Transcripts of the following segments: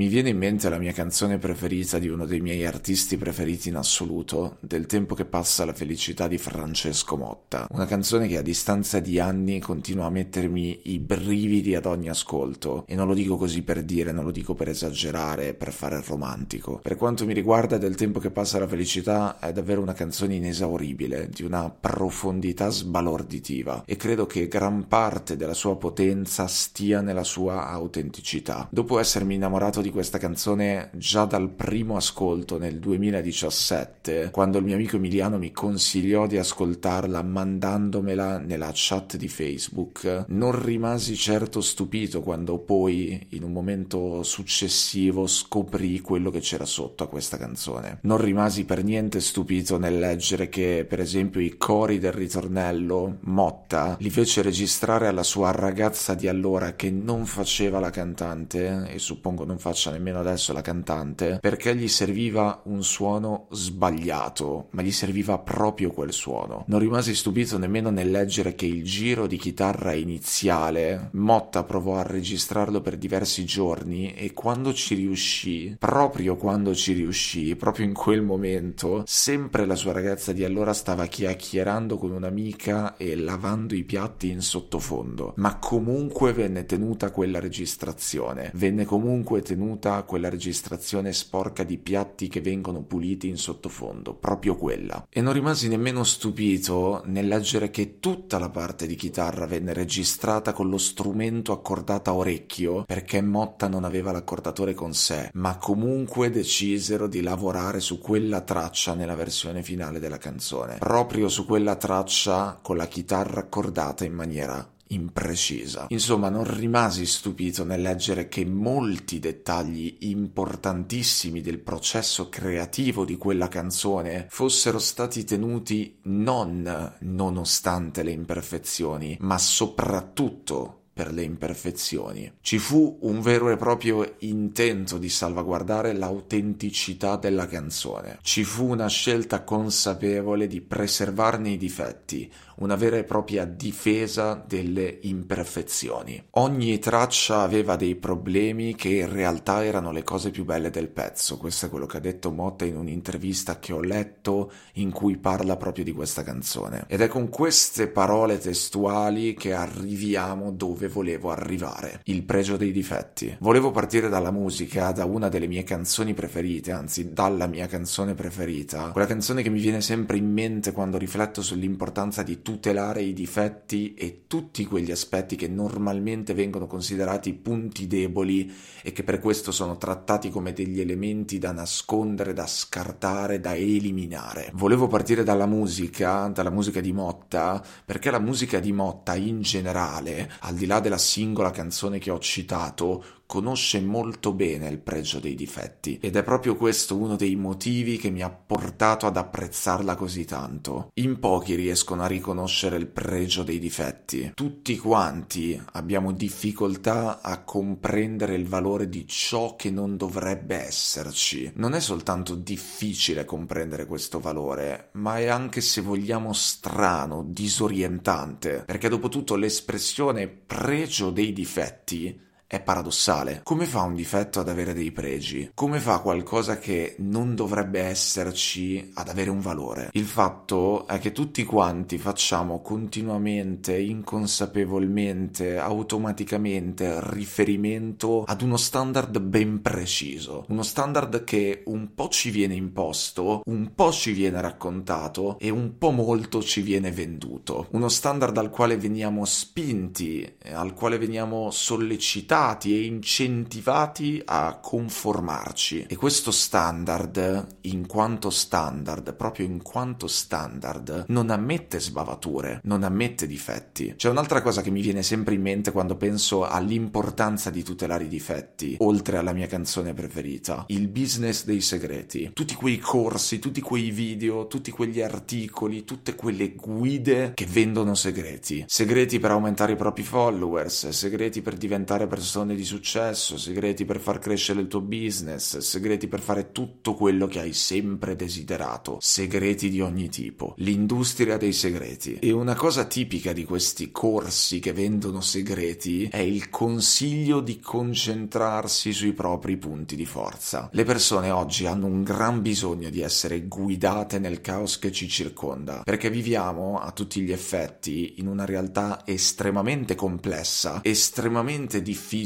Mi viene in mente la mia canzone preferita di uno dei miei artisti preferiti in assoluto, Del tempo che passa la felicità di Francesco Motta. Una canzone che a distanza di anni continua a mettermi i brividi ad ogni ascolto. E non lo dico così per dire, non lo dico per esagerare, per fare il romantico. Per quanto mi riguarda, Del tempo che passa la felicità è davvero una canzone inesauribile, di una profondità sbalorditiva. E credo che gran parte della sua potenza stia nella sua autenticità. Dopo essermi innamorato di di questa canzone già dal primo ascolto nel 2017, quando il mio amico Emiliano mi consigliò di ascoltarla mandandomela nella chat di Facebook. Non rimasi certo stupito quando poi, in un momento successivo, scoprì quello che c'era sotto a questa canzone. Non rimasi per niente stupito nel leggere che, per esempio, i cori del ritornello, Motta, li fece registrare alla sua ragazza di allora che non faceva la cantante e suppongo non faccia faccia nemmeno adesso la cantante, perché gli serviva un suono sbagliato, ma gli serviva proprio quel suono. Non rimasi stupito nemmeno nel leggere che il giro di chitarra iniziale, Motta provò a registrarlo per diversi giorni e quando ci riuscì, proprio quando ci riuscì, proprio in quel momento, sempre la sua ragazza di allora stava chiacchierando con un'amica e lavando i piatti in sottofondo, ma comunque venne tenuta quella registrazione, venne comunque tenuta tenuta quella registrazione sporca di piatti che vengono puliti in sottofondo, proprio quella. E non rimasi nemmeno stupito nel leggere che tutta la parte di chitarra venne registrata con lo strumento accordato a orecchio, perché Motta non aveva l'accordatore con sé, ma comunque decisero di lavorare su quella traccia nella versione finale della canzone. Proprio su quella traccia con la chitarra accordata in maniera imprecisa. Insomma, non rimasi stupito nel leggere che molti dettagli importantissimi del processo creativo di quella canzone fossero stati tenuti non nonostante le imperfezioni, ma soprattutto per le imperfezioni. Ci fu un vero e proprio intento di salvaguardare l'autenticità della canzone. Ci fu una scelta consapevole di preservarne i difetti, una vera e propria difesa delle imperfezioni. Ogni traccia aveva dei problemi che in realtà erano le cose più belle del pezzo. Questo è quello che ha detto Motta in un'intervista che ho letto in cui parla proprio di questa canzone. Ed è con queste parole testuali che arriviamo dove volevo arrivare. Il pregio dei difetti. Volevo partire dalla musica, da una delle mie canzoni preferite, anzi dalla mia canzone preferita, quella canzone che mi viene sempre in mente quando rifletto sull'importanza di tutelare i difetti e tutti quegli aspetti che normalmente vengono considerati punti deboli e che per questo sono trattati come degli elementi da nascondere, da scartare, da eliminare. Volevo partire dalla musica, dalla musica di Motta, perché la musica di Motta in generale, al di là della singola canzone che ho citato, conosce molto bene il pregio dei difetti ed è proprio questo uno dei motivi che mi ha portato ad apprezzarla così tanto. In pochi riescono a riconoscere il pregio dei difetti. Tutti quanti abbiamo difficoltà a comprendere il valore di ciò che non dovrebbe esserci. Non è soltanto difficile comprendere questo valore, ma è anche se vogliamo strano, disorientante, perché dopo tutto l'espressione pregio dei difetti è paradossale. Come fa un difetto ad avere dei pregi? Come fa qualcosa che non dovrebbe esserci ad avere un valore? Il fatto è che tutti quanti facciamo continuamente, inconsapevolmente, automaticamente riferimento ad uno standard ben preciso, uno standard che un po' ci viene imposto, un po' ci viene raccontato e un po' molto ci viene venduto. Uno standard al quale veniamo spinti, al quale veniamo sollecitati portati e incentivati a conformarci. E questo standard, in quanto standard, proprio in quanto standard, non ammette sbavature, non ammette difetti. C'è un'altra cosa che mi viene sempre in mente quando penso all'importanza di tutelare i difetti, oltre alla mia canzone preferita, il business dei segreti. Tutti quei corsi, tutti quei video, tutti quegli articoli, tutte quelle guide che vendono segreti. Segreti per aumentare i propri followers, segreti per diventare persone di successo, segreti per far crescere il tuo business, segreti per fare tutto quello che hai sempre desiderato, segreti di ogni tipo. L'industria dei segreti. E una cosa tipica di questi corsi che vendono segreti è il consiglio di concentrarsi sui propri punti di forza. Le persone oggi hanno un gran bisogno di essere guidate nel caos che ci circonda, perché viviamo a tutti gli effetti in una realtà estremamente complessa, estremamente difficile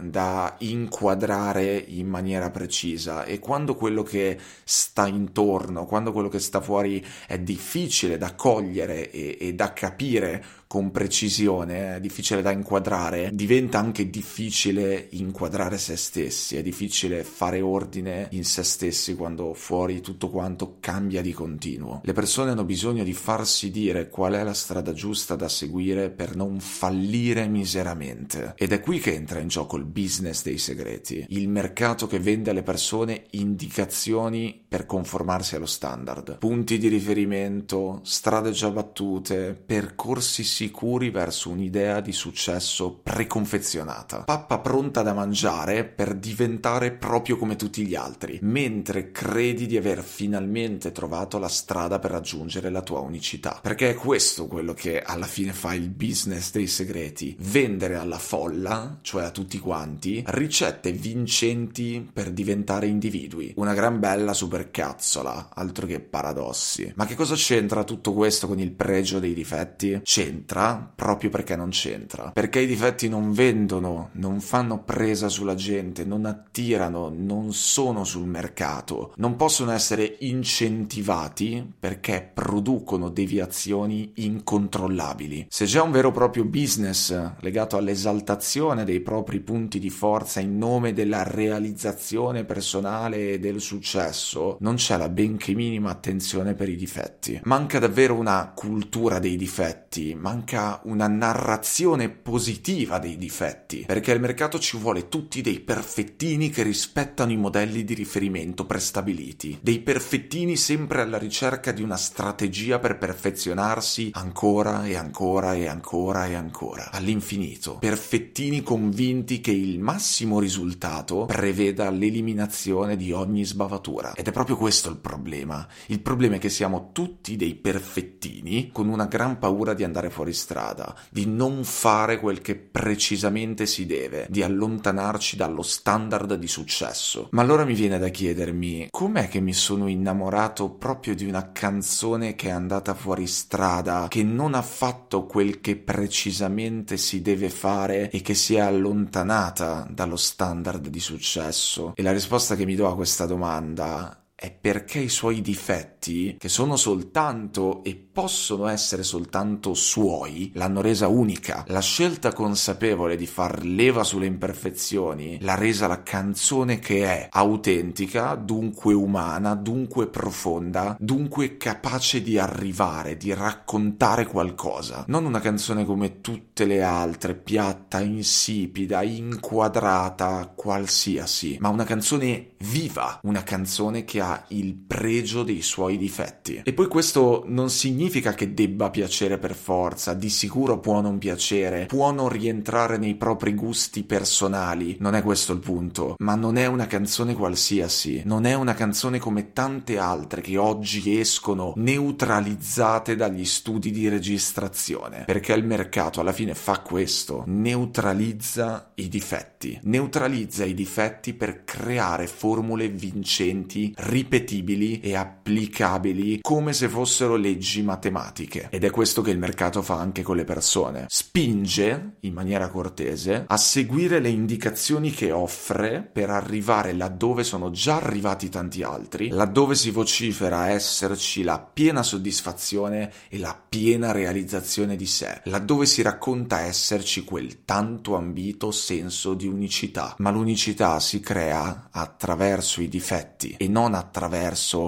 da inquadrare in maniera precisa e quando quello che sta intorno, quando quello che sta fuori è difficile da cogliere e, e da capire con precisione, è difficile da inquadrare, diventa anche difficile inquadrare se stessi, è difficile fare ordine in se stessi quando fuori tutto quanto cambia di continuo. Le persone hanno bisogno di farsi dire qual è la strada giusta da seguire per non fallire miseramente. Ed è qui che entra in gioco il business dei segreti, il mercato che vende alle persone indicazioni per conformarsi allo standard, punti di riferimento, strade già battute, percorsi sicuri verso un'idea di successo preconfezionata. Pappa pronta da mangiare per diventare proprio come tutti gli altri, mentre credi di aver finalmente trovato la strada per raggiungere la tua unicità. Perché è questo quello che alla fine fa il business dei segreti. Vendere alla folla, cioè a tutti quanti, ricette vincenti per diventare individui. Una gran bella supercazzola, altro che paradossi. Ma che cosa c'entra tutto questo con il pregio dei difetti? C'entra c'entra proprio perché non c'entra. Perché i difetti non vendono, non fanno presa sulla gente, non attirano, non sono sul mercato, non possono essere incentivati perché producono deviazioni incontrollabili. Se c'è un vero e proprio business legato all'esaltazione dei propri punti di forza in nome della realizzazione personale e del successo, non c'è la benché minima attenzione per i difetti. Manca davvero una cultura dei difetti, manca manca una narrazione positiva dei difetti, perché al mercato ci vuole tutti dei perfettini che rispettano i modelli di riferimento prestabiliti, dei perfettini sempre alla ricerca di una strategia per perfezionarsi ancora e ancora e ancora e ancora, all'infinito, perfettini convinti che il massimo risultato preveda l'eliminazione di ogni sbavatura. Ed è proprio questo il problema. Il problema è che siamo tutti dei perfettini con una gran paura di andare fuori fuori strada, di non fare quel che precisamente si deve, di allontanarci dallo standard di successo. Ma allora mi viene da chiedermi, com'è che mi sono innamorato proprio di una canzone che è andata fuori strada, che non ha fatto quel che precisamente si deve fare e che si è allontanata dallo standard di successo? E la risposta che mi do a questa domanda è perché i suoi difetti, che sono soltanto e possono essere soltanto suoi, l'hanno resa unica. La scelta consapevole di far leva sulle imperfezioni l'ha resa la canzone che è, autentica, dunque umana, dunque profonda, dunque capace di arrivare, di raccontare qualcosa. Non una canzone come tutte le altre, piatta, insipida, inquadrata, qualsiasi, ma una canzone viva, una canzone che ha il pregio dei suoi difetti. E poi questo non significa che debba piacere per forza, di sicuro può non piacere, può non rientrare nei propri gusti personali, non è questo il punto, ma non è una canzone qualsiasi, non è una canzone come tante altre che oggi escono neutralizzate dagli studi di registrazione, perché il mercato alla fine fa questo, neutralizza i difetti, neutralizza i difetti per creare formule vincenti, ripetibili e applicabili come se fossero leggi matematiche. Ed è questo che il mercato fa anche con le persone. Spinge, in maniera cortese, a seguire le indicazioni che offre per arrivare laddove sono già arrivati tanti altri, laddove si vocifera esserci la piena soddisfazione e la piena realizzazione di sé, laddove si racconta esserci quel tanto ambito senso di unicità. Ma l'unicità si crea attraverso i difetti e non attraverso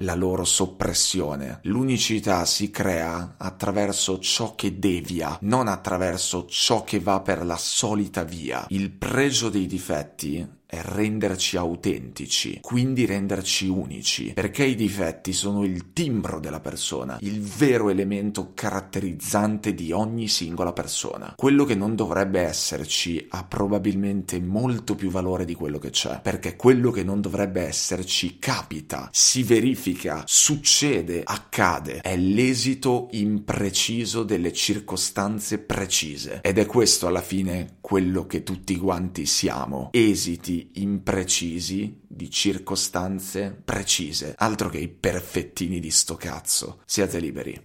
la loro soppressione. L'unicità si crea attraverso ciò che devia, non attraverso ciò che va per la solita via. Il pregio dei difetti è renderci autentici, quindi renderci unici, perché i difetti sono il timbro della persona, il vero elemento caratterizzante di ogni singola persona. Quello che non dovrebbe esserci ha probabilmente molto più valore di quello che c'è, perché quello che non dovrebbe esserci capita, si verifica, succede, accade, è l'esito impreciso delle circostanze precise ed è questo alla fine quello che tutti quanti siamo, esiti imprecisi di circostanze precise, altro che i perfettini di sto cazzo. Siate liberi.